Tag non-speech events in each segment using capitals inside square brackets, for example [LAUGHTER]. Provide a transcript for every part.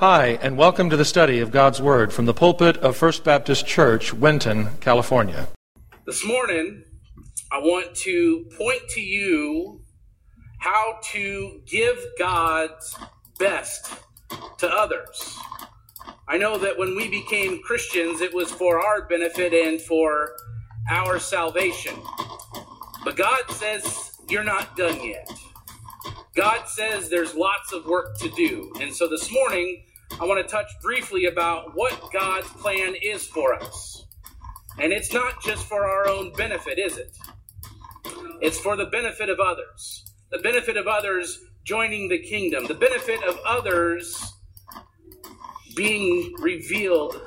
Hi, and welcome to the study of God's Word from the pulpit of First Baptist Church, Winton, California. This morning, I want to point to you how to give God's best to others. I know that when we became Christians, it was for our benefit and for our salvation. But God says you're not done yet. God says there's lots of work to do. And so this morning, I want to touch briefly about what God's plan is for us. And it's not just for our own benefit, is it? It's for the benefit of others. The benefit of others joining the kingdom. The benefit of others being revealed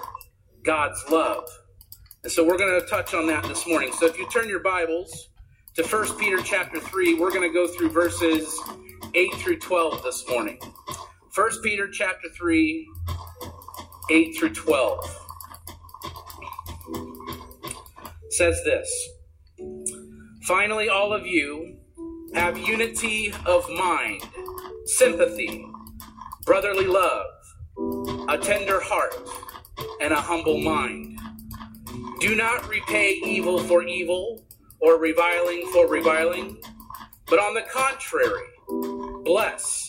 God's love. And so we're going to touch on that this morning. So if you turn your Bibles to 1 Peter chapter 3, we're going to go through verses 8 through 12 this morning. 1 Peter chapter 3, 8 through 12 says this Finally, all of you have unity of mind, sympathy, brotherly love, a tender heart, and a humble mind. Do not repay evil for evil or reviling for reviling, but on the contrary, Bless,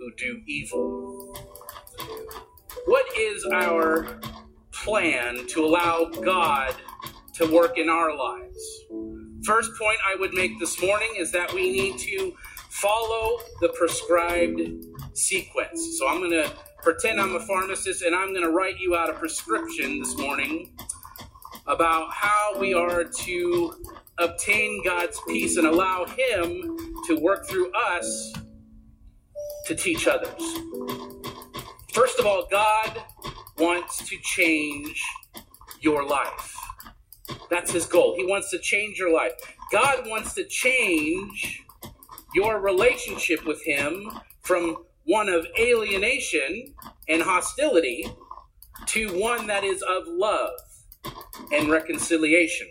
who do evil. What is our plan to allow God to work in our lives? First point I would make this morning is that we need to follow the prescribed sequence. So I'm going to pretend I'm a pharmacist and I'm going to write you out a prescription this morning about how we are to obtain God's peace and allow Him to work through us to teach others. First of all, God wants to change your life. That's His goal. He wants to change your life. God wants to change your relationship with Him from one of alienation and hostility to one that is of love and reconciliation.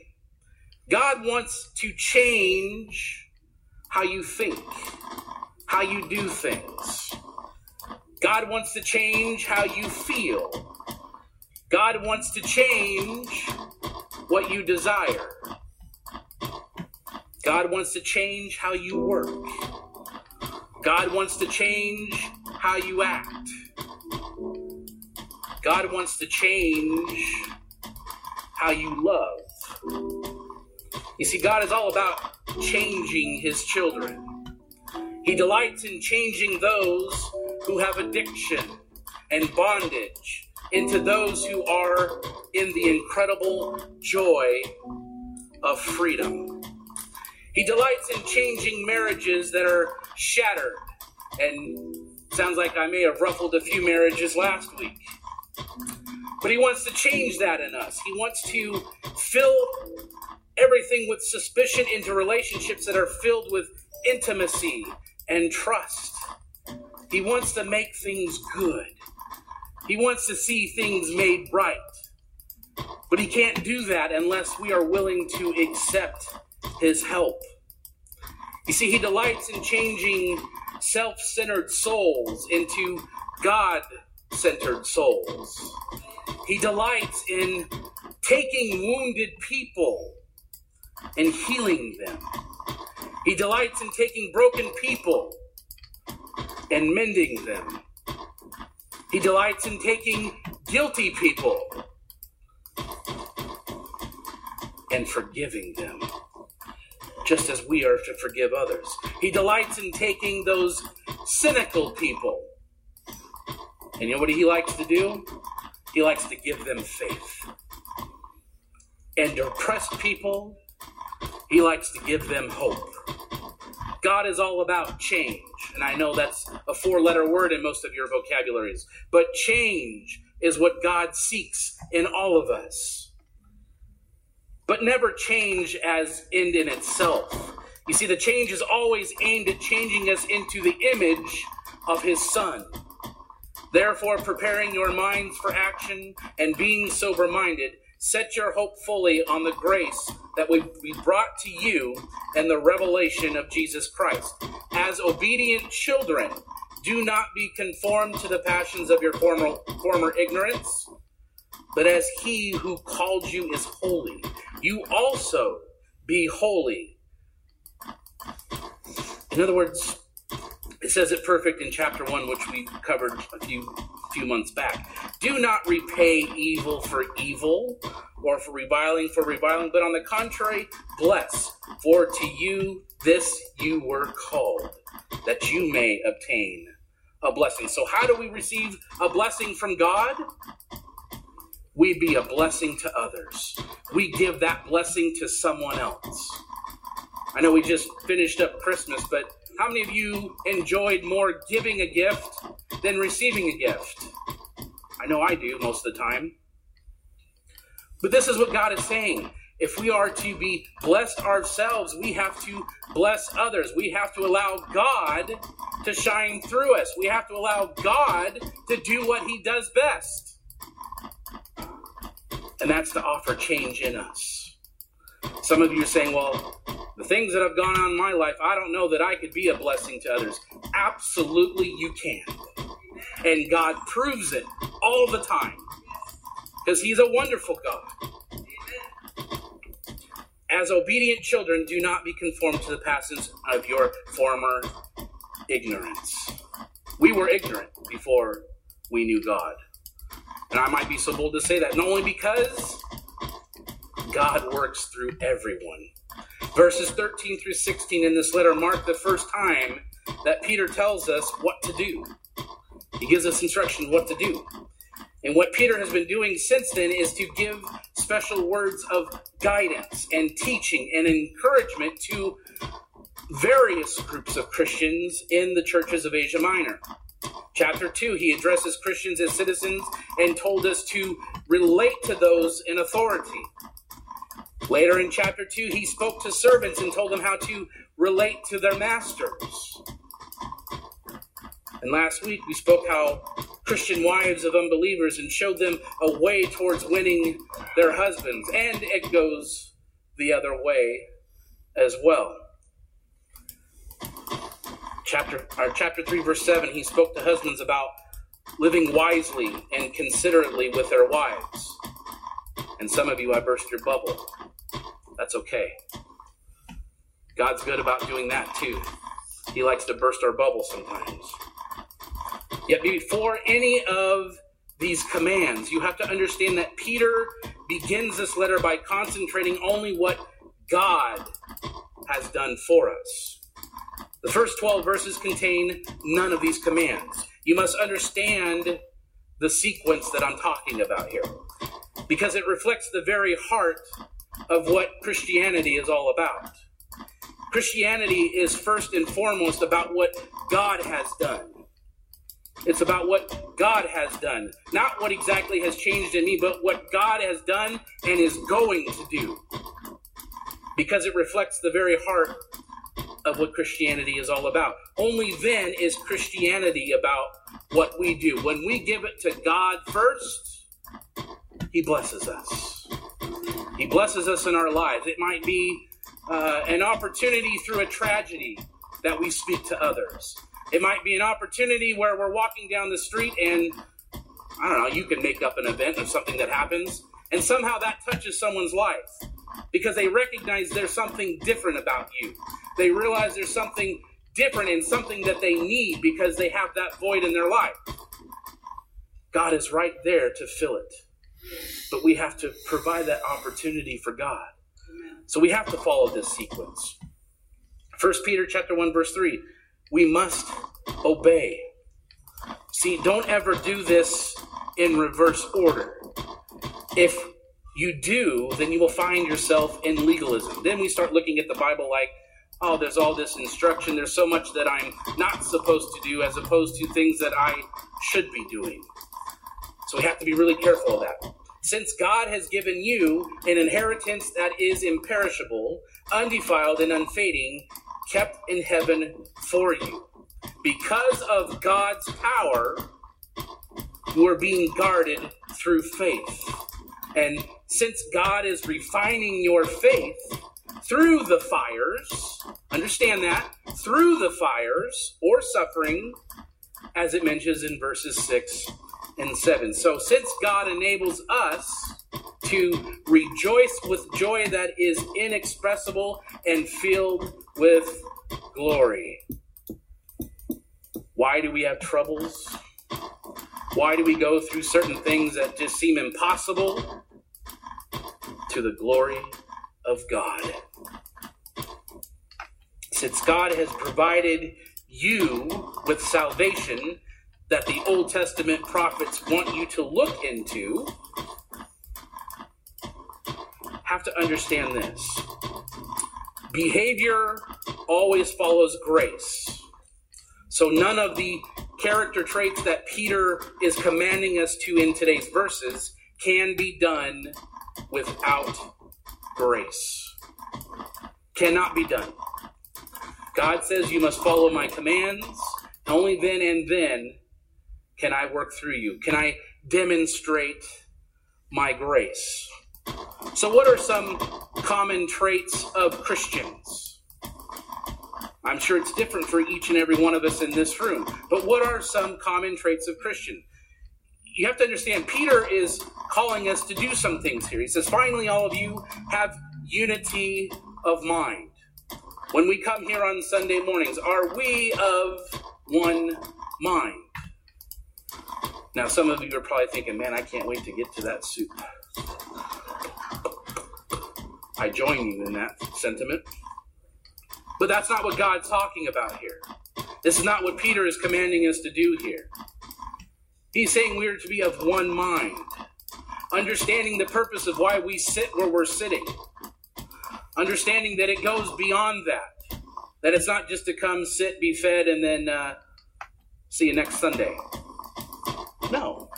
God wants to change how you think, how you do things. God wants to change how you feel. God wants to change what you desire. God wants to change how you work. God wants to change how you act. God wants to change how you love. You see, God is all about changing his children. He delights in changing those who have addiction and bondage into those who are in the incredible joy of freedom. He delights in changing marriages that are shattered. And sounds like I may have ruffled a few marriages last week. But he wants to change that in us. He wants to fill everything with suspicion into relationships that are filled with intimacy and trust. He wants to make things good. He wants to see things made right. But he can't do that unless we are willing to accept his help. You see, he delights in changing self centered souls into God centered souls. He delights in taking wounded people and healing them. He delights in taking broken people and mending them. He delights in taking guilty people and forgiving them, just as we are to forgive others. He delights in taking those cynical people. And you know what he likes to do? He likes to give them faith. And oppressed people he likes to give them hope. God is all about change. And I know that's a four letter word in most of your vocabularies. But change is what God seeks in all of us. But never change as end in itself. You see, the change is always aimed at changing us into the image of His Son. Therefore, preparing your minds for action and being sober minded, set your hope fully on the grace that will be brought to you and the revelation of Jesus Christ. As obedient children, do not be conformed to the passions of your former, former ignorance, but as he who called you is holy, you also be holy. In other words, it says it perfect in chapter 1, which we covered a few few months back. Do not repay evil for evil or for reviling for reviling, but on the contrary, bless. For to you this you were called, that you may obtain a blessing. So, how do we receive a blessing from God? We be a blessing to others. We give that blessing to someone else. I know we just finished up Christmas, but how many of you enjoyed more giving a gift than receiving a gift? I know I do most of the time. But this is what God is saying. If we are to be blessed ourselves, we have to bless others. We have to allow God to shine through us. We have to allow God to do what He does best. And that's to offer change in us. Some of you are saying, well, the things that have gone on in my life, I don't know that I could be a blessing to others. Absolutely, you can. And God proves it all the time because He's a wonderful God. As obedient children, do not be conformed to the passions of your former ignorance. We were ignorant before we knew God. And I might be so bold to say that, not only because God works through everyone, Verses 13 through 16 in this letter mark the first time that Peter tells us what to do. He gives us instructions what to do. And what Peter has been doing since then is to give special words of guidance and teaching and encouragement to various groups of Christians in the churches of Asia Minor. Chapter 2, he addresses Christians as citizens and told us to relate to those in authority. Later in chapter 2, he spoke to servants and told them how to relate to their masters. And last week, we spoke how Christian wives of unbelievers and showed them a way towards winning their husbands. And it goes the other way as well. Chapter, or chapter 3, verse 7, he spoke to husbands about living wisely and considerately with their wives. And some of you, I burst your bubble. That's okay. God's good about doing that too. He likes to burst our bubble sometimes. Yet before any of these commands, you have to understand that Peter begins this letter by concentrating only what God has done for us. The first 12 verses contain none of these commands. You must understand the sequence that I'm talking about here because it reflects the very heart of what Christianity is all about. Christianity is first and foremost about what God has done. It's about what God has done. Not what exactly has changed in me, but what God has done and is going to do. Because it reflects the very heart of what Christianity is all about. Only then is Christianity about what we do. When we give it to God first, He blesses us. He blesses us in our lives. It might be uh, an opportunity through a tragedy that we speak to others. It might be an opportunity where we're walking down the street and, I don't know, you can make up an event of something that happens, and somehow that touches someone's life because they recognize there's something different about you. They realize there's something different and something that they need because they have that void in their life. God is right there to fill it but we have to provide that opportunity for God. So we have to follow this sequence. First Peter chapter 1 verse 3. We must obey. See, don't ever do this in reverse order. If you do, then you will find yourself in legalism. Then we start looking at the Bible like oh, there's all this instruction. There's so much that I'm not supposed to do as opposed to things that I should be doing. So we have to be really careful of that. Since God has given you an inheritance that is imperishable, undefiled, and unfading, kept in heaven for you. Because of God's power, are being guarded through faith. And since God is refining your faith, through the fires, understand that, through the fires or suffering, as it mentions in verses 6 and 7. So, since God enables us to rejoice with joy that is inexpressible and filled with glory, why do we have troubles? Why do we go through certain things that just seem impossible? To the glory of God. Since God has provided you with salvation that the Old Testament prophets want you to look into, have to understand this. Behavior always follows grace. So none of the character traits that Peter is commanding us to in today's verses can be done without grace. Cannot be done. God says you must follow my commands. Only then and then can I work through you. Can I demonstrate my grace? So, what are some common traits of Christians? I'm sure it's different for each and every one of us in this room, but what are some common traits of Christian? You have to understand, Peter is calling us to do some things here. He says, Finally, all of you have unity of mind. When we come here on Sunday mornings, are we of one mind? Now, some of you are probably thinking, man, I can't wait to get to that soup. I join in that sentiment. But that's not what God's talking about here. This is not what Peter is commanding us to do here. He's saying we are to be of one mind, understanding the purpose of why we sit where we're sitting understanding that it goes beyond that. That it's not just to come, sit, be fed, and then uh, see you next Sunday. No.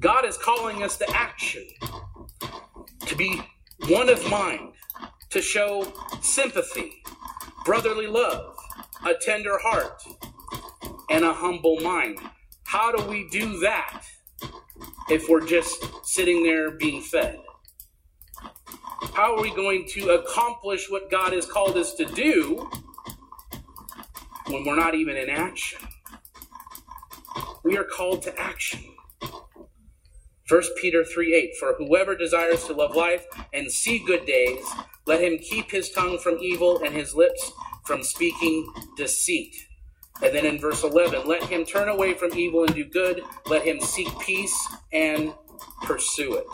God is calling us to action, to be one of mind, to show sympathy, brotherly love, a tender heart, and a humble mind. How do we do that if we're just sitting there being fed? How are we going to accomplish what God has called us to do when we're not even in action? We are called to action. 1 Peter 3 8 For whoever desires to love life and see good days, let him keep his tongue from evil and his lips from speaking deceit. And then in verse 11, let him turn away from evil and do good, let him seek peace and pursue it.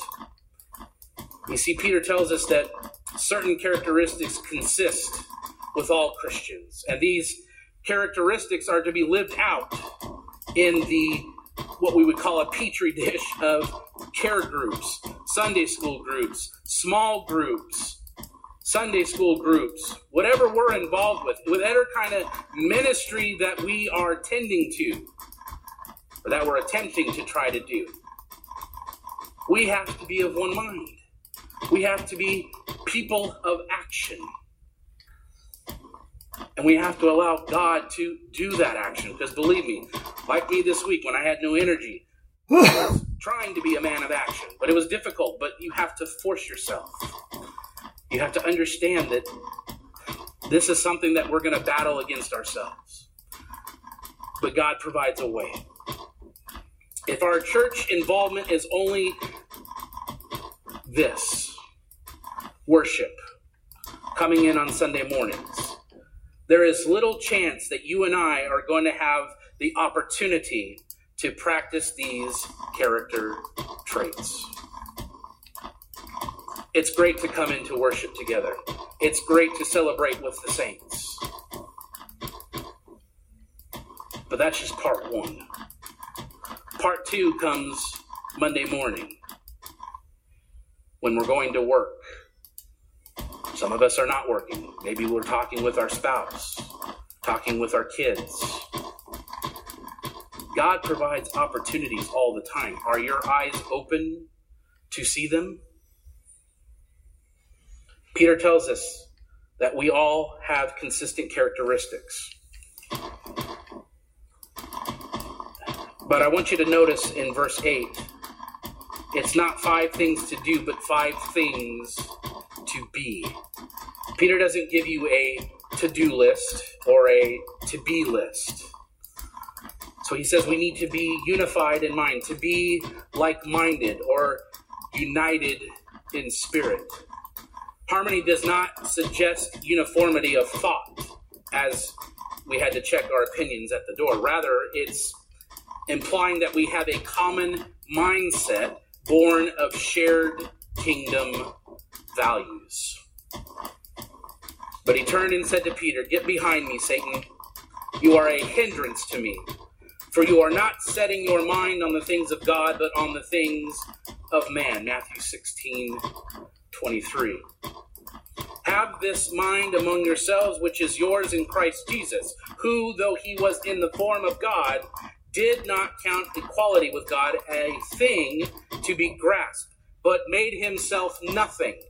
You see, Peter tells us that certain characteristics consist with all Christians, and these characteristics are to be lived out in the what we would call a petri dish of care groups, Sunday school groups, small groups, Sunday school groups, whatever we're involved with, whatever kind of ministry that we are tending to, or that we're attempting to try to do. We have to be of one mind. We have to be people of action. And we have to allow God to do that action. Because believe me, like me this week when I had no energy, [SIGHS] trying to be a man of action. But it was difficult, but you have to force yourself. You have to understand that this is something that we're going to battle against ourselves. But God provides a way. If our church involvement is only this, worship coming in on Sunday mornings. There is little chance that you and I are going to have the opportunity to practice these character traits. It's great to come into worship together. It's great to celebrate with the saints. But that's just part one. Part two comes Monday morning when we're going to work Some of us are not working. Maybe we're talking with our spouse, talking with our kids. God provides opportunities all the time. Are your eyes open to see them? Peter tells us that we all have consistent characteristics. But I want you to notice in verse 8, it's not five things to do, but five things to be. Peter doesn't give you a to do list or a to be list. So he says we need to be unified in mind, to be like minded or united in spirit. Harmony does not suggest uniformity of thought, as we had to check our opinions at the door. Rather, it's implying that we have a common mindset born of shared kingdom values. But he turned and said to Peter, Get behind me, Satan. You are a hindrance to me. For you are not setting your mind on the things of God, but on the things of man. Matthew 16, 23. Have this mind among yourselves, which is yours in Christ Jesus, who, though he was in the form of God, did not count equality with God a thing to be grasped, but made himself nothing,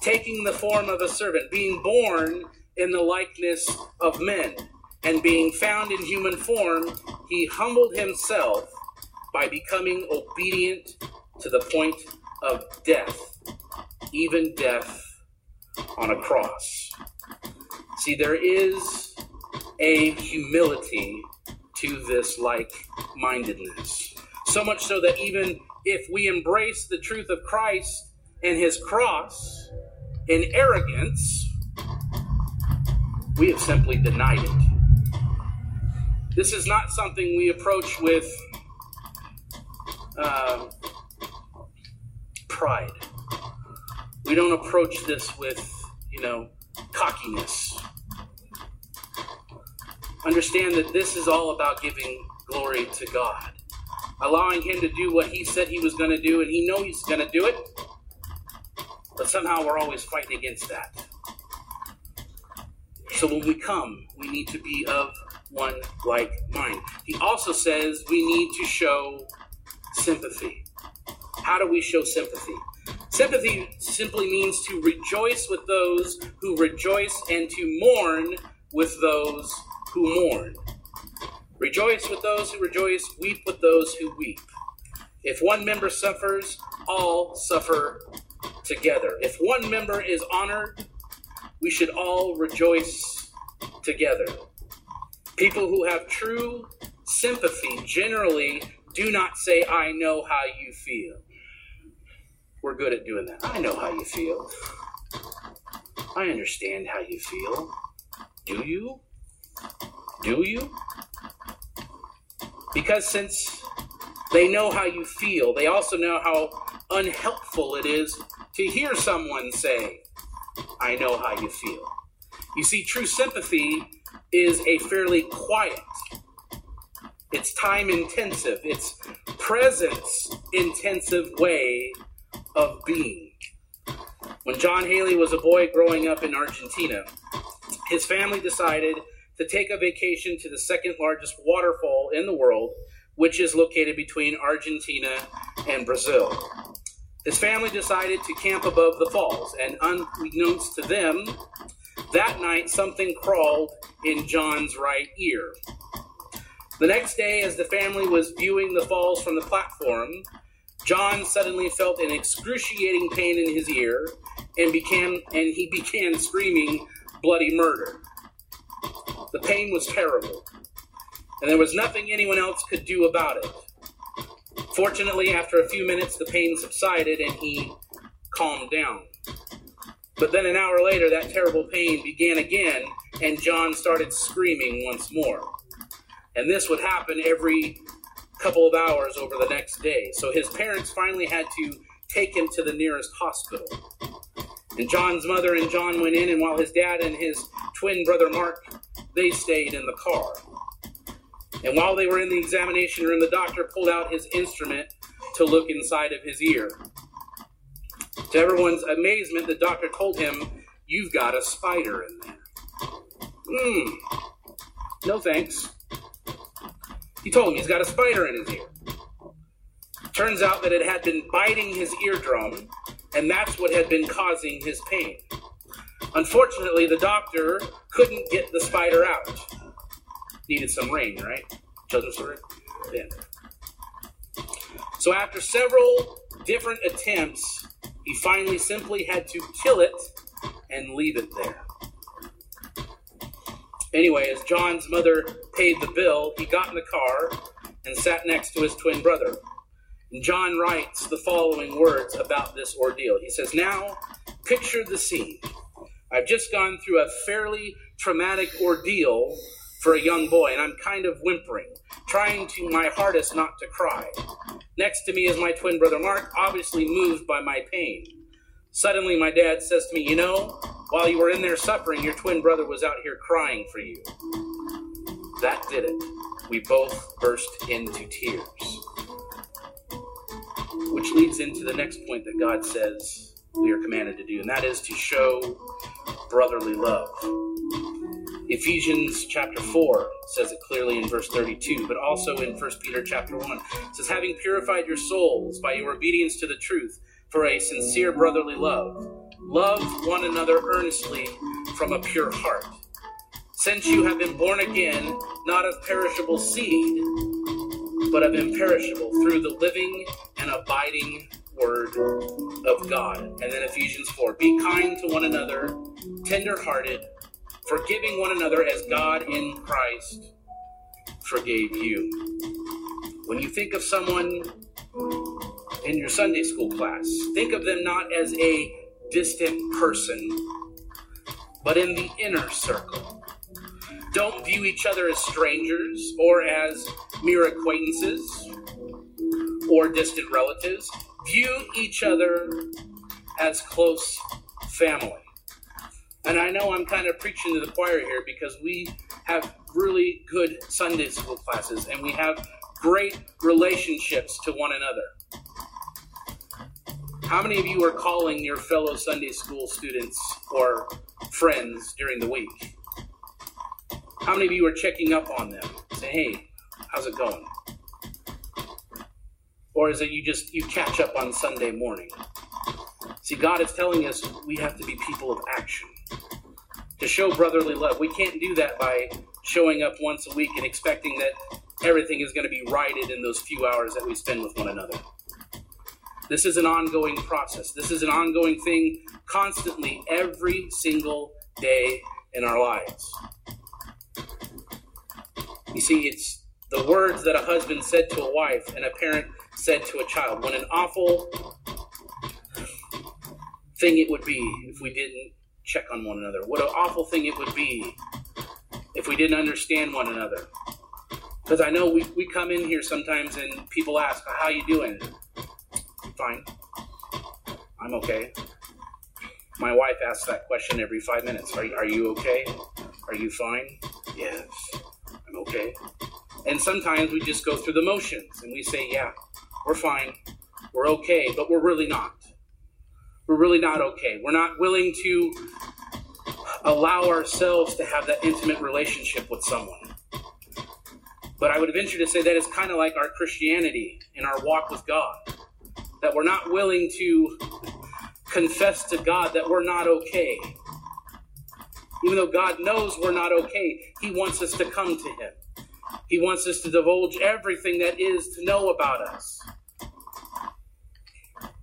taking the form of a servant, being born in the likeness of men and being found in human form, he humbled himself by becoming obedient to the point of death, even death on a cross. See, there is a humility to this like mindedness. So much so that even if we embrace the truth of Christ and his cross in arrogance, we have simply denied it. This is not something we approach with uh, pride. We don't approach this with, you know, cockiness. Understand that this is all about giving glory to God, allowing Him to do what He said He was going to do, and He knows He's going to do it. But somehow we're always fighting against that. So when we come, we need to be of one like mind. He also says we need to show sympathy. How do we show sympathy? Sympathy simply means to rejoice with those who rejoice and to mourn with those who mourn. Rejoice with those who rejoice, weep with those who weep. If one member suffers, all suffer together. If one member is honored, we should all rejoice together. People who have true sympathy generally do not say, I know how you feel. We're good at doing that. I know how you feel. I understand how you feel. Do you? Do you? Because since they know how you feel, they also know how unhelpful it is to hear someone say, I know how you feel. You see, true sympathy is a fairly quiet, it's time intensive, it's presence intensive way of being. When John Haley was a boy growing up in Argentina, his family decided to take a vacation to the second largest waterfall in the world, which is located between Argentina and Brazil. His family decided to camp above the falls, and unbeknownst to them, that night something crawled in John's right ear. The next day, as the family was viewing the falls from the platform, John suddenly felt an excruciating pain in his ear and began and he began screaming bloody murder. The pain was terrible, and there was nothing anyone else could do about it. Fortunately, after a few minutes, the pain subsided and he calmed down. But then an hour later, that terrible pain began again, and John started screaming once more. And this would happen every couple of hours over the next day. So his parents finally had to take him to the nearest hospital. And John's mother and John went in, and while his dad and his twin brother Mark, they stayed in the car. And while they were in the examination room, the doctor pulled out his instrument to look inside of his ear. To everyone's amazement, the doctor told him, you've got a spider in there. Hmm. No thanks. He told him he's got a spider in his ear. Turns out that it had been biting his eardrum, and that's what had been causing his pain. Unfortunately, the doctor couldn't get the spider out. Needed some rain, right? Children's story? Yeah. So after several different attempts, he finally simply had to kill it and leave it there. Anyway, as John's mother paid the bill, he got in the car and sat next to his twin brother. And John writes the following words about this ordeal. He says, Now, picture the scene. I've just gone through a fairly traumatic ordeal for a young boy, and I'm kind of whimpering, trying to my hardest not to cry. Next to me is my twin brother Mark, obviously moved by my pain. Suddenly, my dad says to me, You know, while you were in there suffering, your twin brother was out here crying for you. That did it. We both burst into tears. Which leads into the next point that God says we are commanded to do, and that is to show brotherly love. Ephesians chapter 4 says it clearly in verse 32, but also in 1 Peter chapter 1. It says, Having purified your souls by your obedience to the truth for a sincere brotherly love, love one another earnestly from a pure heart. Since you have been born again, not of perishable seed, but of imperishable, through the living and abiding word of God. And then Ephesians 4 Be kind to one another, tender hearted forgiving one another as God in Christ forgave you. When you think of someone in your Sunday school class, think of them not as a distant person, but in the inner circle. Don't view each other as strangers or as mere acquaintances or distant relatives. View each other as close family. And I know I'm kind of preaching to the choir here because we have really good Sunday school classes and we have great relationships to one another. How many of you are calling your fellow Sunday school students or friends during the week? How many of you are checking up on them? Say, hey, how's it going? Or is it you just you catch up on Sunday morning? See, God is telling us we have to be people of action to show brotherly love. We can't do that by showing up once a week and expecting that everything is going to be righted in those few hours that we spend with one another. This is an ongoing process. This is an ongoing thing constantly, every single day in our lives. You see, it's the words that a husband said to a wife and a parent said to a child. What an awful thing it would be if we didn't check on one another. What an awful thing it would be if we didn't understand one another. Because I know we, we come in here sometimes and people ask, How you doing? Fine. I'm okay. My wife asks that question every five minutes. Are, are you okay? Are you fine? Yes, I'm okay. And sometimes we just go through the motions and we say, Yeah, we're fine. We're okay, but we're really not we're really not okay. We're not willing to allow ourselves to have that intimate relationship with someone. But I would venture to say that is kind of like our Christianity and our walk with God. That we're not willing to confess to God that we're not okay. Even though God knows we're not okay, He wants us to come to Him. He wants us to divulge everything that is to know about us.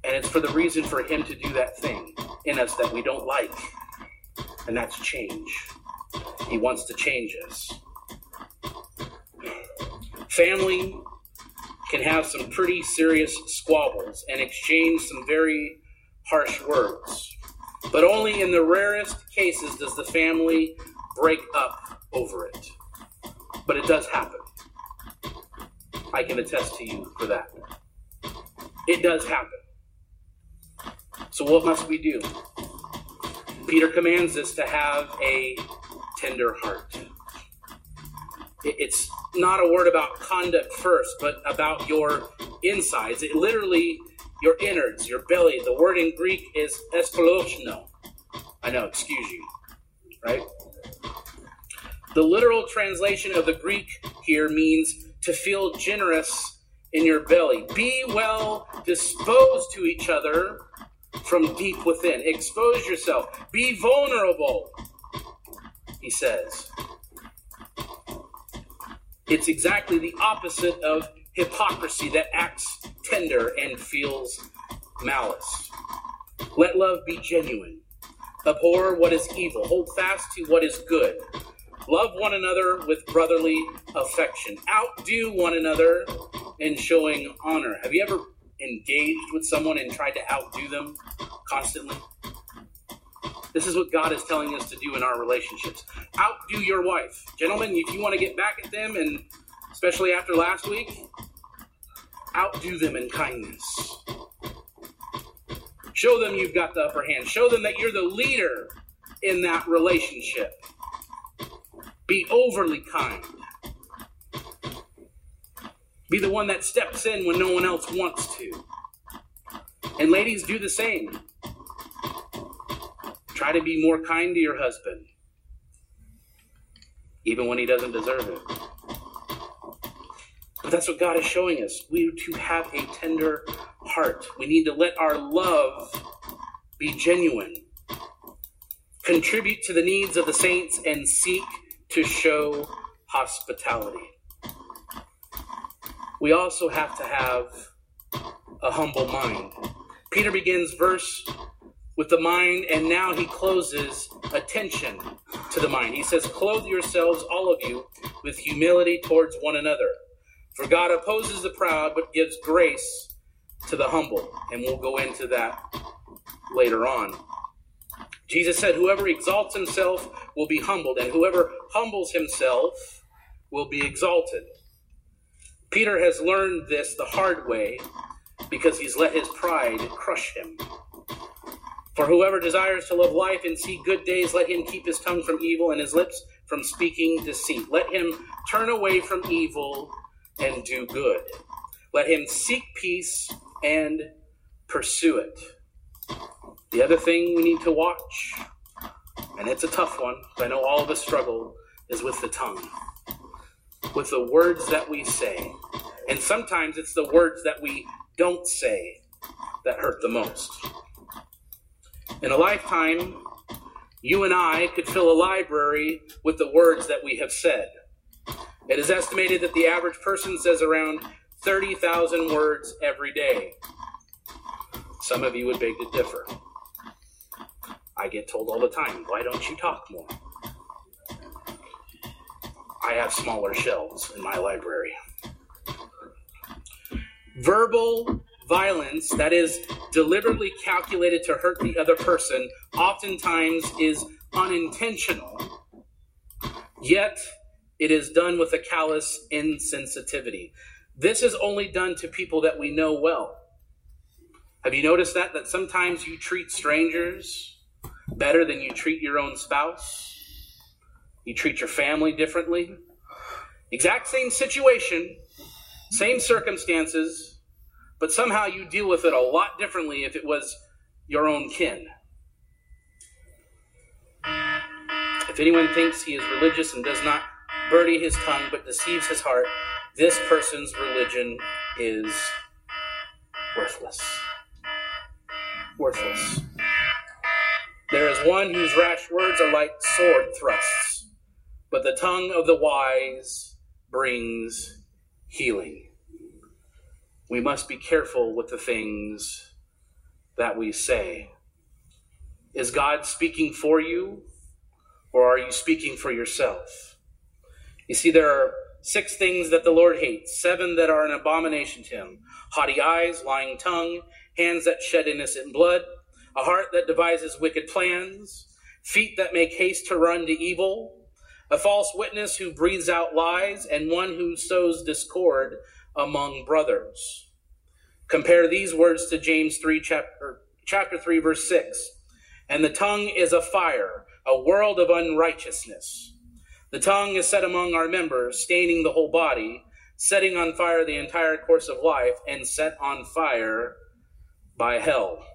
And it's for the reason for him to do that thing in us that we don't like. And that's change. He wants to change us. Family can have some pretty serious squabbles and exchange some very harsh words. But only in the rarest cases does the family break up over it. But it does happen. I can attest to you for that. It does happen. So, what must we do? Peter commands us to have a tender heart. It's not a word about conduct first, but about your insides. It literally, your innards, your belly. The word in Greek is eskolochno. I know, excuse you. Right? The literal translation of the Greek here means to feel generous in your belly. Be well disposed to each other from deep within. Expose yourself. Be vulnerable, he says. It's exactly the opposite of hypocrisy that acts tender and feels malice. Let love be genuine. Abhor what is evil. Hold fast to what is good. Love one another with brotherly affection. Outdo one another in showing honor. Have you ever engaged with someone and tried to outdo them constantly? This is what God is telling us to do in our relationships. Outdo your wife. Gentlemen, if you want to get back at them, and especially after last week, outdo them in kindness. Show them you've got the upper hand. Show them that you're the leader in that relationship. Be overly kind. Be the one that steps in when no one else wants to. And ladies, do the same. Try to be more kind to your husband, even when he doesn't deserve it. But that's what God is showing us. We to have a tender heart. We need to let our love be genuine. Contribute to the needs of the saints and seek to show hospitality. We also have to have a humble mind. Peter begins verse with the mind, and now he closes attention to the mind. He says, Clothe yourselves, all of you, with humility towards one another. For God opposes the proud, but gives grace to the humble. And we'll go into that later on. Jesus said, Whoever exalts himself will be humbled, and whoever humbles himself will be exalted. Peter has learned this the hard way because he's let his pride crush him. For whoever desires to live life and see good days, let him keep his tongue from evil and his lips from speaking deceit. Let him turn away from evil and do good. Let him seek peace and pursue it. The other thing we need to watch, and it's a tough one, but I know all of us struggle, is with the tongue, with the words that we say. And sometimes it's the words that we don't say that hurt the most. In a lifetime, you and I could fill a library with the words that we have said. It is estimated that the average person says around 30,000 words every day. Some of you would beg to differ. I get told all the time, why don't you talk more? I have smaller shelves in my library. Verbal violence that is deliberately calculated to hurt the other person oftentimes is unintentional, yet it is done with a callous insensitivity. This is only done to people that we know well. Have you noticed that? That sometimes you treat strangers better than you treat your own spouse. You treat your family differently. Exact same situation, same circumstances, but somehow you deal with it a lot differently if it was your own kin. If anyone thinks he is religious and does not birdie his tongue but deceives his heart, this person's religion is worthless. Worthless. There is one whose rash words are like sword thrusts, but the tongue of the wise brings healing. We must be careful with the things that we say. Is God speaking for you, or are you speaking for yourself? You see, there are six things that the Lord hates, seven that are an abomination to him haughty eyes, lying tongue, hands that shed innocent blood a heart that devises wicked plans, feet that make haste to run to evil, a false witness who breathes out lies, and one who sows discord among brothers. Compare these words to James 3 chapter, chapter 3 verse 6. And the tongue is a fire, a world of unrighteousness. The tongue is set among our members, staining the whole body, setting on fire the entire course of life, and set on fire by hell.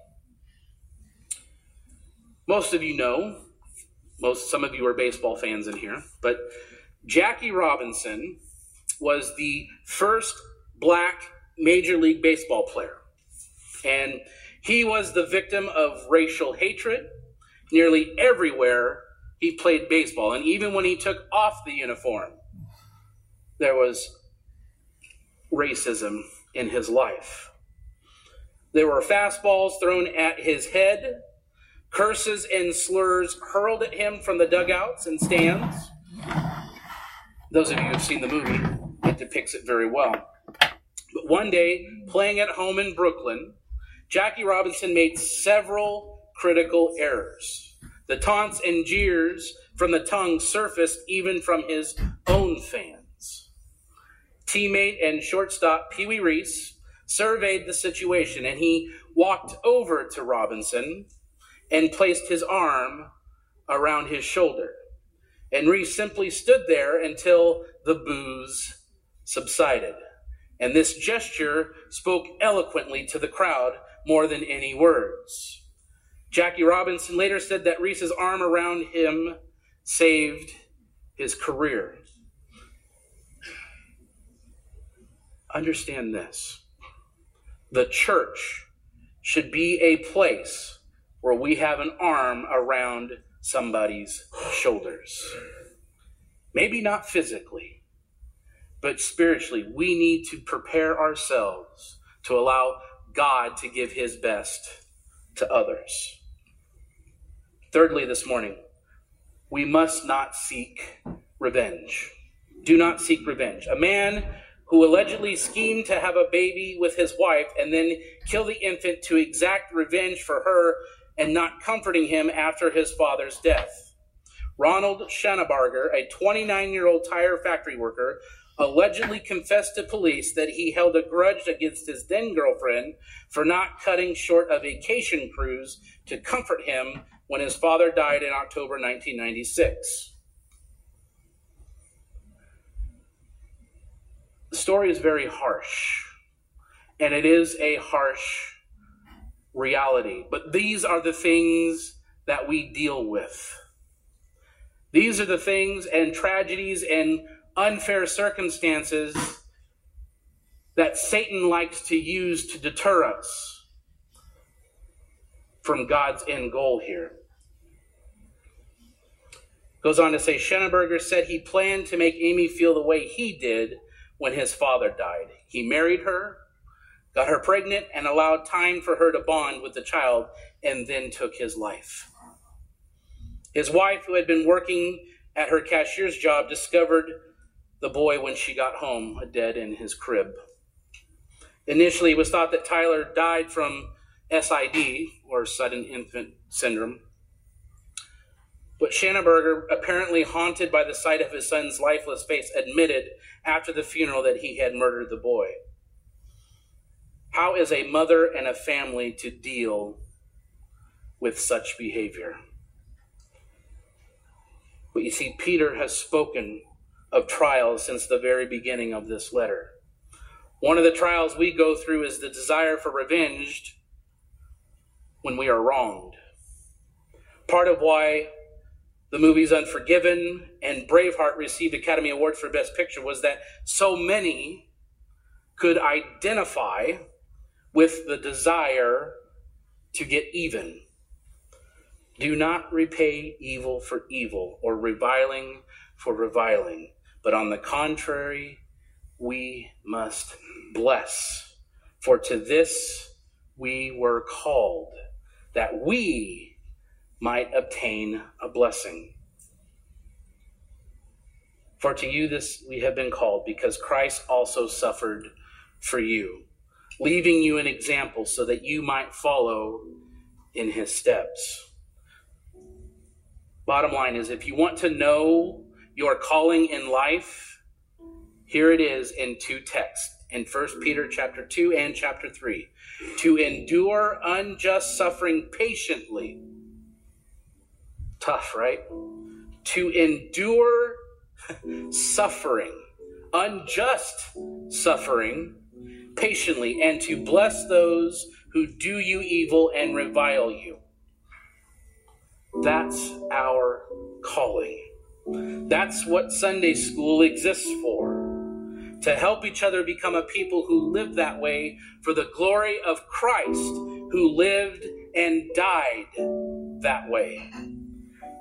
Most of you know, most some of you are baseball fans in here, but Jackie Robinson was the first black Major League Baseball player. And he was the victim of racial hatred nearly everywhere he played baseball. And even when he took off the uniform, there was racism in his life. There were fastballs thrown at his head, curses and slurs hurled at him from the dugouts and stands. Those of you who have seen the movie, it depicts it very well. But one day, playing at home in Brooklyn, Jackie Robinson made several critical errors. The taunts and jeers from the tongue surfaced even from his own fans. Teammate and shortstop Pee Wee Reese surveyed the situation and he walked over to Robinson and placed his arm around his shoulder. And Reese simply stood there until the boos subsided. And this gesture spoke eloquently to the crowd more than any words. Jackie Robinson later said that Reese's arm around him saved his career. Understand this the church should be a place where we have an arm around somebody's shoulders. Maybe not physically, but spiritually. We need to prepare ourselves to allow God to give his best to others. Thirdly, this morning, we must not seek revenge. Do not seek revenge. A man who allegedly schemed to have a baby with his wife and then kill the infant to exact revenge for her and not comforting him after his father's death. Ronald Shanabarger, a 29 year old tire factory worker, allegedly confessed to police that he held a grudge against his then girlfriend for not cutting short a vacation cruise to comfort him when his father died in October 1996. The story is very harsh, and it is a harsh reality. But these are the things that we deal with. These are the things and tragedies and unfair circumstances that Satan likes to use to deter us from God's end goal here. Goes on to say Shanabarger said he planned to make Amy feel the way he did when his father died. He married her, got her pregnant, and allowed time for her to bond with the child, and then took his life. His wife, who had been working at her cashier's job, discovered the boy when she got home, dead in his crib. Initially, it was thought that Tyler died from SID, or sudden infant syndrome. But Shanabarger, apparently haunted by the sight of his son's lifeless face, admitted after the funeral that he had murdered the boy. How is a mother and a family to deal with such behavior? But you see, Peter has spoken of trials since the very beginning of this letter. One of the trials we go through is the desire for revenge when we are wronged. Part of why the movies Unforgiven and Braveheart received Academy Awards for Best Picture was that so many could identify with the desire to get even. Do not repay evil for evil or reviling for reviling, but on the contrary, we must bless. For to this we were called, that we might obtain a blessing. For to you this we have been called, because Christ also suffered for you leaving you an example so that you might follow in his steps. Bottom line is if you want to know your calling in life, here it is in two texts in 1 Peter chapter 2 and chapter 3 to endure unjust suffering patiently. Tough, right? To endure [LAUGHS] suffering, unjust suffering patiently and to bless those who do you evil and revile you. That's our calling. That's what Sunday school exists for. To help each other become a people who live that way for the glory of Christ, who lived and died that way.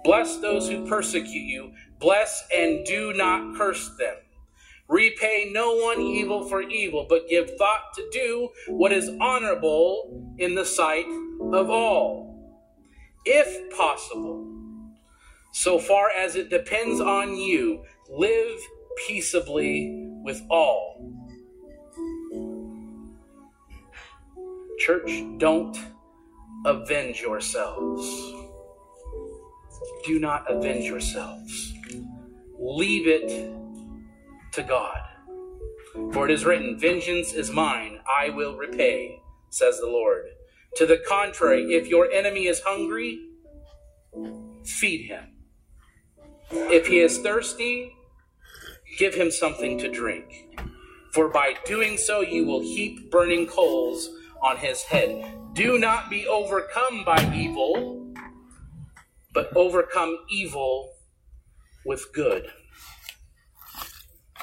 Bless those who persecute you. Bless and do not curse them. Repay no one evil for evil, but give thought to do what is honorable in the sight of all. If possible, so far as it depends on you, live peaceably with all. Church, don't avenge yourselves. Do not avenge yourselves. Leave it to God. For it is written, Vengeance is mine, I will repay, says the Lord. To the contrary, if your enemy is hungry, feed him. If he is thirsty, give him something to drink. For by doing so, you will heap burning coals on his head. Do not be overcome by evil, but overcome evil with good.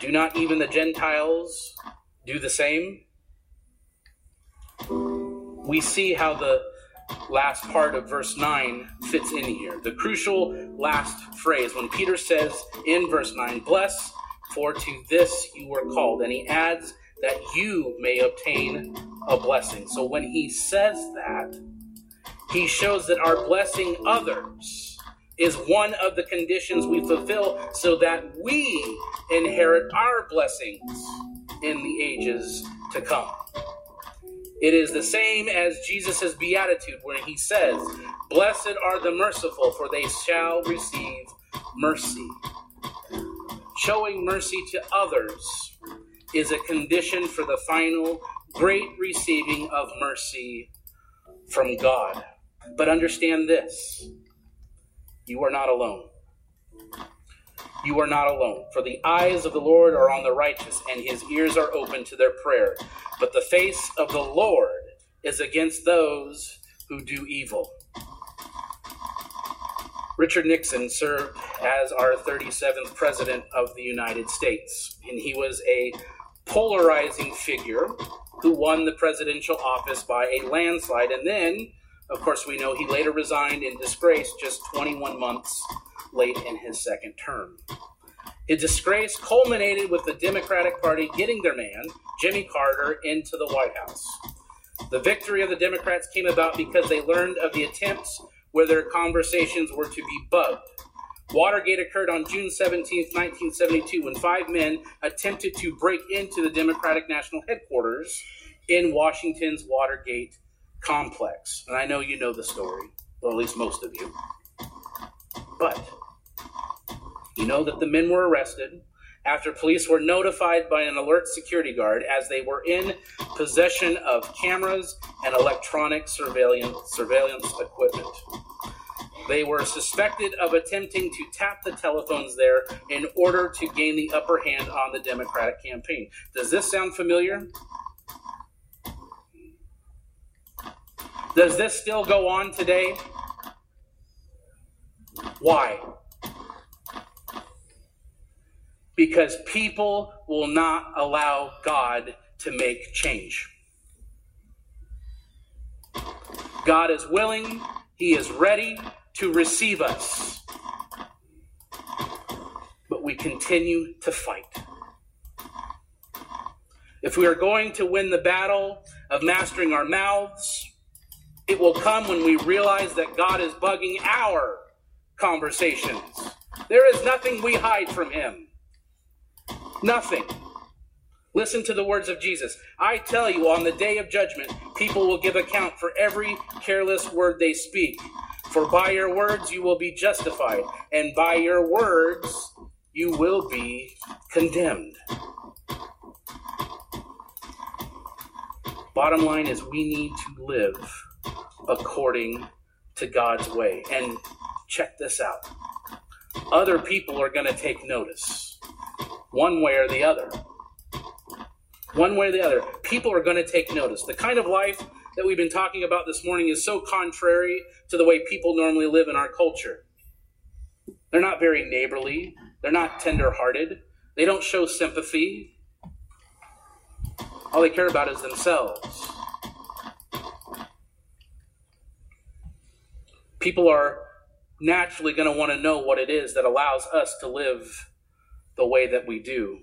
Do not even the Gentiles do the same? We see how the last part of verse 9 fits in here. The crucial last phrase when Peter says in verse 9, Bless, for to this you were called. And he adds that you may obtain a blessing. So when he says that, he shows that our blessing others is one of the conditions we fulfill so that we inherit our blessings in the ages to come. It is the same as Jesus' beatitude, where he says, Blessed are the merciful, for they shall receive mercy. Showing mercy to others is a condition for the final great receiving of mercy from God. But understand this you are not alone. You are not alone, for the eyes of the Lord are on the righteous, and his ears are open to their prayer. But the face of the Lord is against those who do evil. Richard Nixon served as our 37th President of the United States, and he was a polarizing figure who won the presidential office by a landslide. And then, of course, we know he later resigned in disgrace just 21 months late in his second term. His disgrace culminated with the Democratic Party getting their man, Jimmy Carter, into the White House. The victory of the Democrats came about because they learned of the attempts where their conversations were to be bugged. Watergate occurred on June 17, 1972, when five men attempted to break into the Democratic National Headquarters in Washington's Watergate complex. And I know you know the story, or at least most of you. But you know that the men were arrested after police were notified by an alert security guard as they were in possession of cameras and electronic surveillance, surveillance equipment. They were suspected of attempting to tap the telephones there in order to gain the upper hand on the Democratic campaign. Does this sound familiar? Does this still go on today? Why? because people will not allow God to make change. God is willing, He is ready to receive us. But we continue to fight. If we are going to win the battle of mastering our mouths, it will come when we realize that God is bugging our conversations. There is nothing we hide from Him. Nothing. Listen to the words of Jesus. I tell you, on the day of judgment, people will give account for every careless word they speak. For by your words you will be justified, and by your words you will be condemned. Bottom line is, we need to live according to God's way. And check this out other people are going to take notice, one way or the other. One way or the other. People are going to take notice. The kind of life that we've been talking about this morning is so contrary to the way people normally live in our culture. They're not very neighborly, they're not tender hearted, they don't show sympathy. All they care about is themselves. People are naturally going to want to know what it is that allows us to live the way that we do.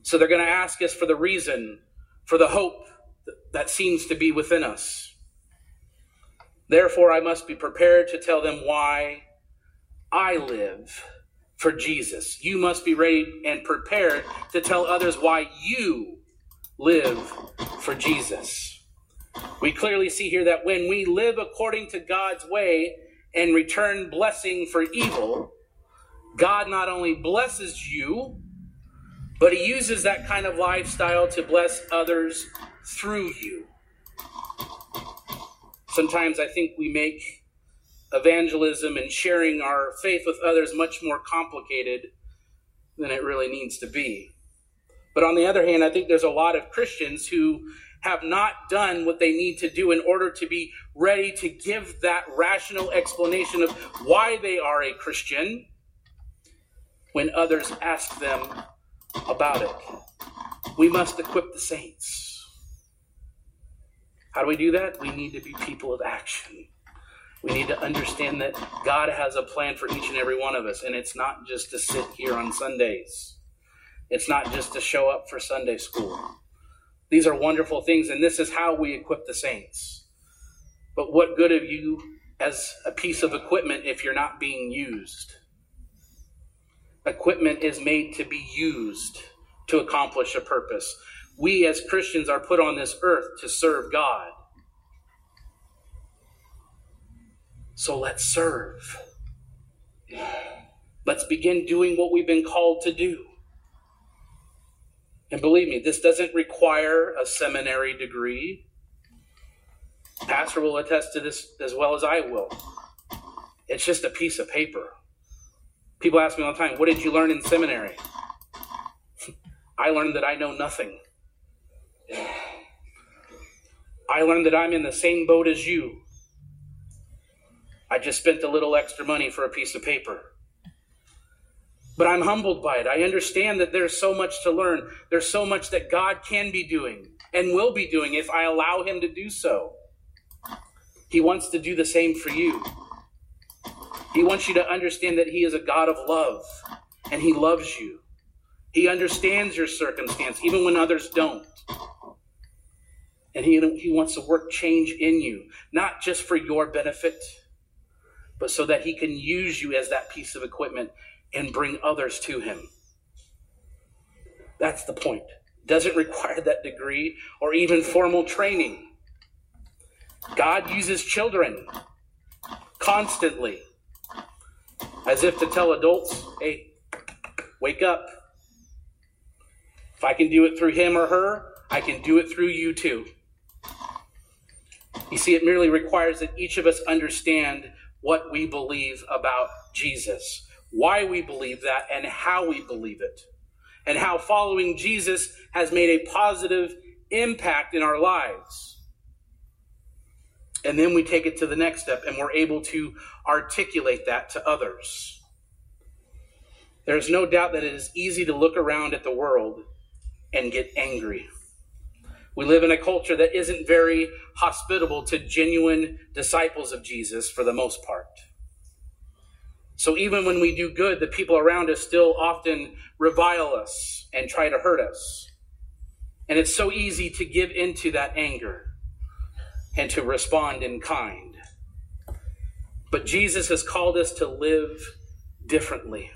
So they're going to ask us for the reason, for the hope that seems to be within us. Therefore, I must be prepared to tell them why I live for Jesus. You must be ready and prepared to tell others why you live for Jesus. We clearly see here that when we live according to God's way and return blessing for evil, God not only blesses you, but He uses that kind of lifestyle to bless others through you. Sometimes I think we make evangelism and sharing our faith with others much more complicated than it really needs to be. But on the other hand, I think there's a lot of Christians who have not done what they need to do in order to be ready to give that rational explanation of why they are a Christian when others ask them about it. We must equip the saints. How do we do that? We need to be people of action. We need to understand that God has a plan for each and every one of us, and it's not just to sit here on Sundays. It's not just to show up for Sunday school. These are wonderful things, and this is how we equip the saints. But what good of you as a piece of equipment if you're not being used? Equipment is made to be used to accomplish a purpose. We as Christians are put on this earth to serve God. So let's serve. Let's begin doing what we've been called to do. And believe me, this doesn't require a seminary degree. Pastor will attest to this as well as I will. It's just a piece of paper. People ask me all the time, What did you learn in seminary? [LAUGHS] I learned that I know nothing. [SIGHS] I learned that I'm in the same boat as you. I just spent a little extra money for a piece of paper. But I'm humbled by it. I understand that there's so much to learn. There's so much that God can be doing and will be doing if I allow Him to do so. He wants to do the same for you. He wants you to understand that He is a God of love and He loves you. He understands your circumstance, even when others don't. And he, he wants to work change in you, not just for your benefit, but so that He can use you as that piece of equipment and bring others to Him. That's the point. Doesn't require that degree or even formal training. God uses children constantly as if to tell adults, hey, wake up. If I can do it through him or her, I can do it through you too. You see, it merely requires that each of us understand what we believe about Jesus, why we believe that, and how we believe it, and how following Jesus has made a positive impact in our lives. And then we take it to the next step and we're able to articulate that to others. There's no doubt that it is easy to look around at the world and get angry. We live in a culture that isn't very hospitable to genuine disciples of Jesus for the most part. So even when we do good, the people around us still often revile us and try to hurt us. And it's so easy to give into that anger and to respond in kind. But Jesus has called us to live differently.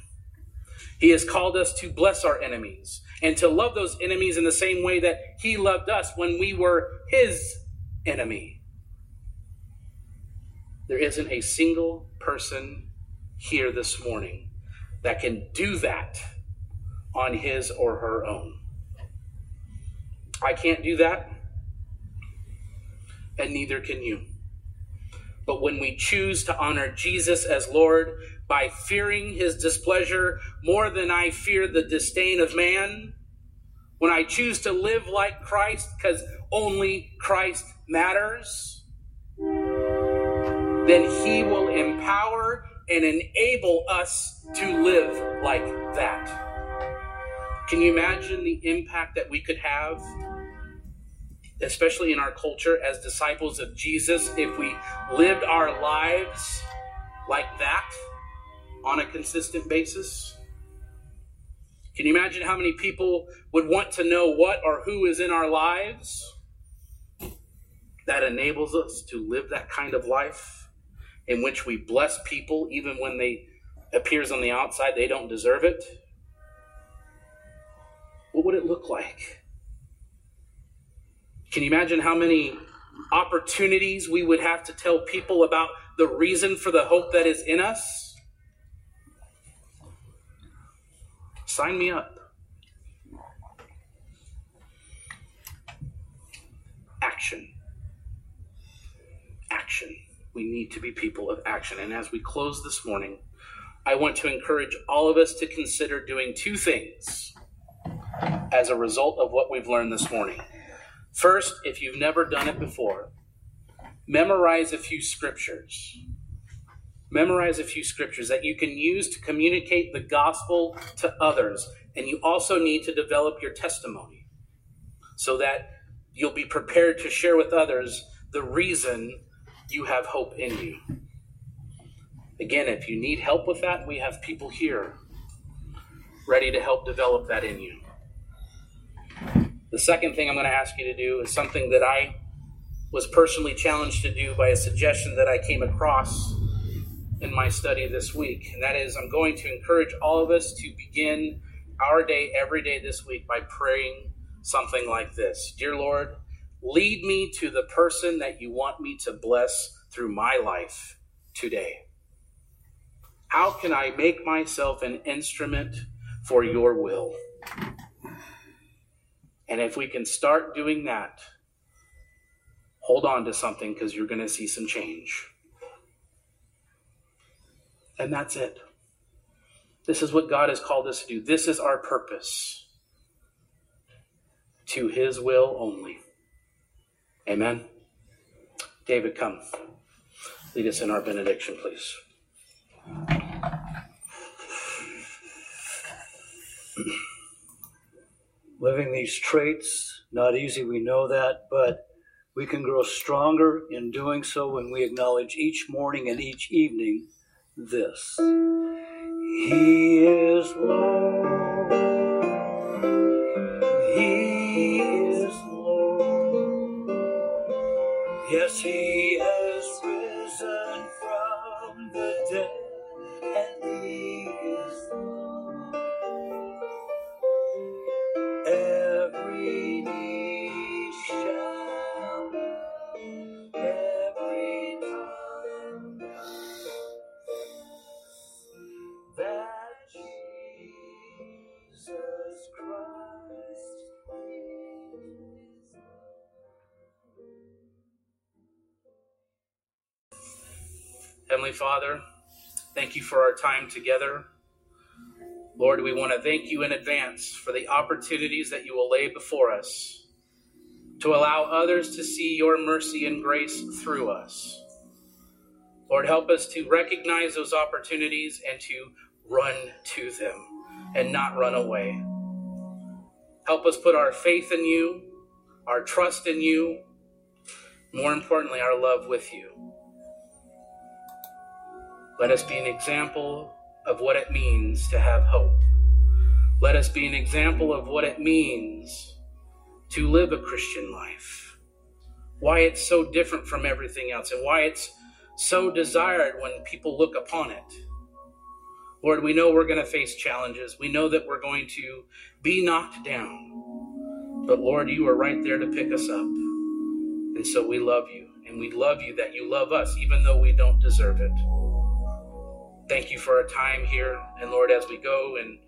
He has called us to bless our enemies and to love those enemies in the same way that He loved us when we were His enemy. There isn't a single person here this morning that can do that on his or her own. I can't do that, and neither can you. But when we choose to honor Jesus as Lord by fearing his displeasure more than I fear the disdain of man, when I choose to live like Christ because only Christ matters, then he will empower and enable us to live like that. Can you imagine the impact that we could have, especially in our culture as disciples of Jesus, if we lived our lives like that on a consistent basis? Can you imagine how many people would want to know what or who is in our lives that enables us to live that kind of life in which we bless people even when they appears on the outside they don't deserve it? what would it look like? Can you imagine how many opportunities we would have to tell people about the reason for the hope that is in us? Sign me up. Action. Action. We need to be people of action. And as we close this morning, I want to encourage all of us to consider doing two things as a result of what we've learned this morning. First, if you've never done it before, memorize a few scriptures. Memorize a few scriptures that you can use to communicate the gospel to others. And you also need to develop your testimony so that you'll be prepared to share with others the reason you have hope in you. Again, if you need help with that, we have people here ready to help develop that in you. The second thing I'm going to ask you to do is something that I was personally challenged to do by a suggestion that I came across in my study this week. And that is, I'm going to encourage all of us to begin our day every day this week by praying something like this Dear Lord, lead me to the person that you want me to bless through my life today. How can I make myself an instrument for your will? And if we can start doing that, hold on to something because you're going to see some change. And that's it. This is what God has called us to do. This is our purpose to His will only. Amen. David, come. Lead us in our benediction, please. living these traits. Not easy, we know that, but we can grow stronger in doing so when we acknowledge each morning and each evening this He is Lord. Yes, Father, thank you for our time together. Lord, we want to thank you in advance for the opportunities that you will lay before us to allow others to see your mercy and grace through us. Lord, help us to recognize those opportunities and to run to them and not run away. Help us put our faith in you, our trust in you, more importantly, our love with you. Let us be an example of what it means to have hope. Let us be an example of what it means to live a Christian life. Why it's so different from everything else and why it's so desired when people look upon it. Lord, we know we're going to face challenges. We know that we're going to be knocked down. But Lord, you are right there to pick us up. And so we love you And we love you that you love us, even though we don't deserve it. Thank you for our time here. And Lord, as we go and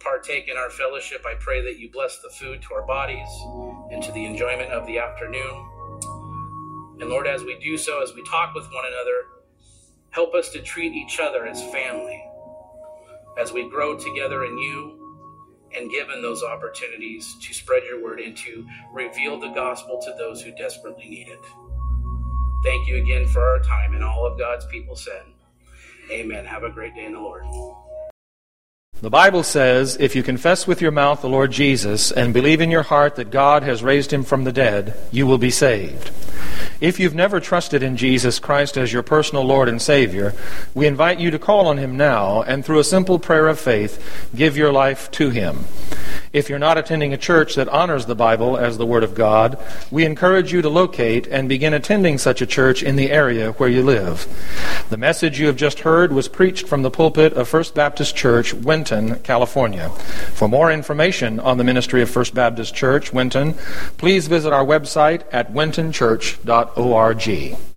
partake in our fellowship, I pray that you bless the food to our bodies and to the enjoyment of the afternoon. And Lord, as we do so, as we talk with one another, help us to treat each other as family as we grow together in you and given those opportunities to spread your word and to reveal the gospel to those who desperately need it. Thank you again for our time, and all of God's people said, Amen. Have a great day in the Lord. The Bible says, if you confess with your mouth the Lord Jesus and believe in your heart that God has raised him from the dead, you will be saved. If you've never trusted in Jesus Christ as your personal Lord and Savior, we invite you to call on him now and through a simple prayer of faith, give your life to him. If you're not attending a church that honors the Bible as the Word of God, we encourage you to locate and begin attending such a church in the area where you live. The message you have just heard was preached from the pulpit of First Baptist Church, Winton, California. For more information on the ministry of First Baptist Church, Winton, please visit our website at wintonchurch.org.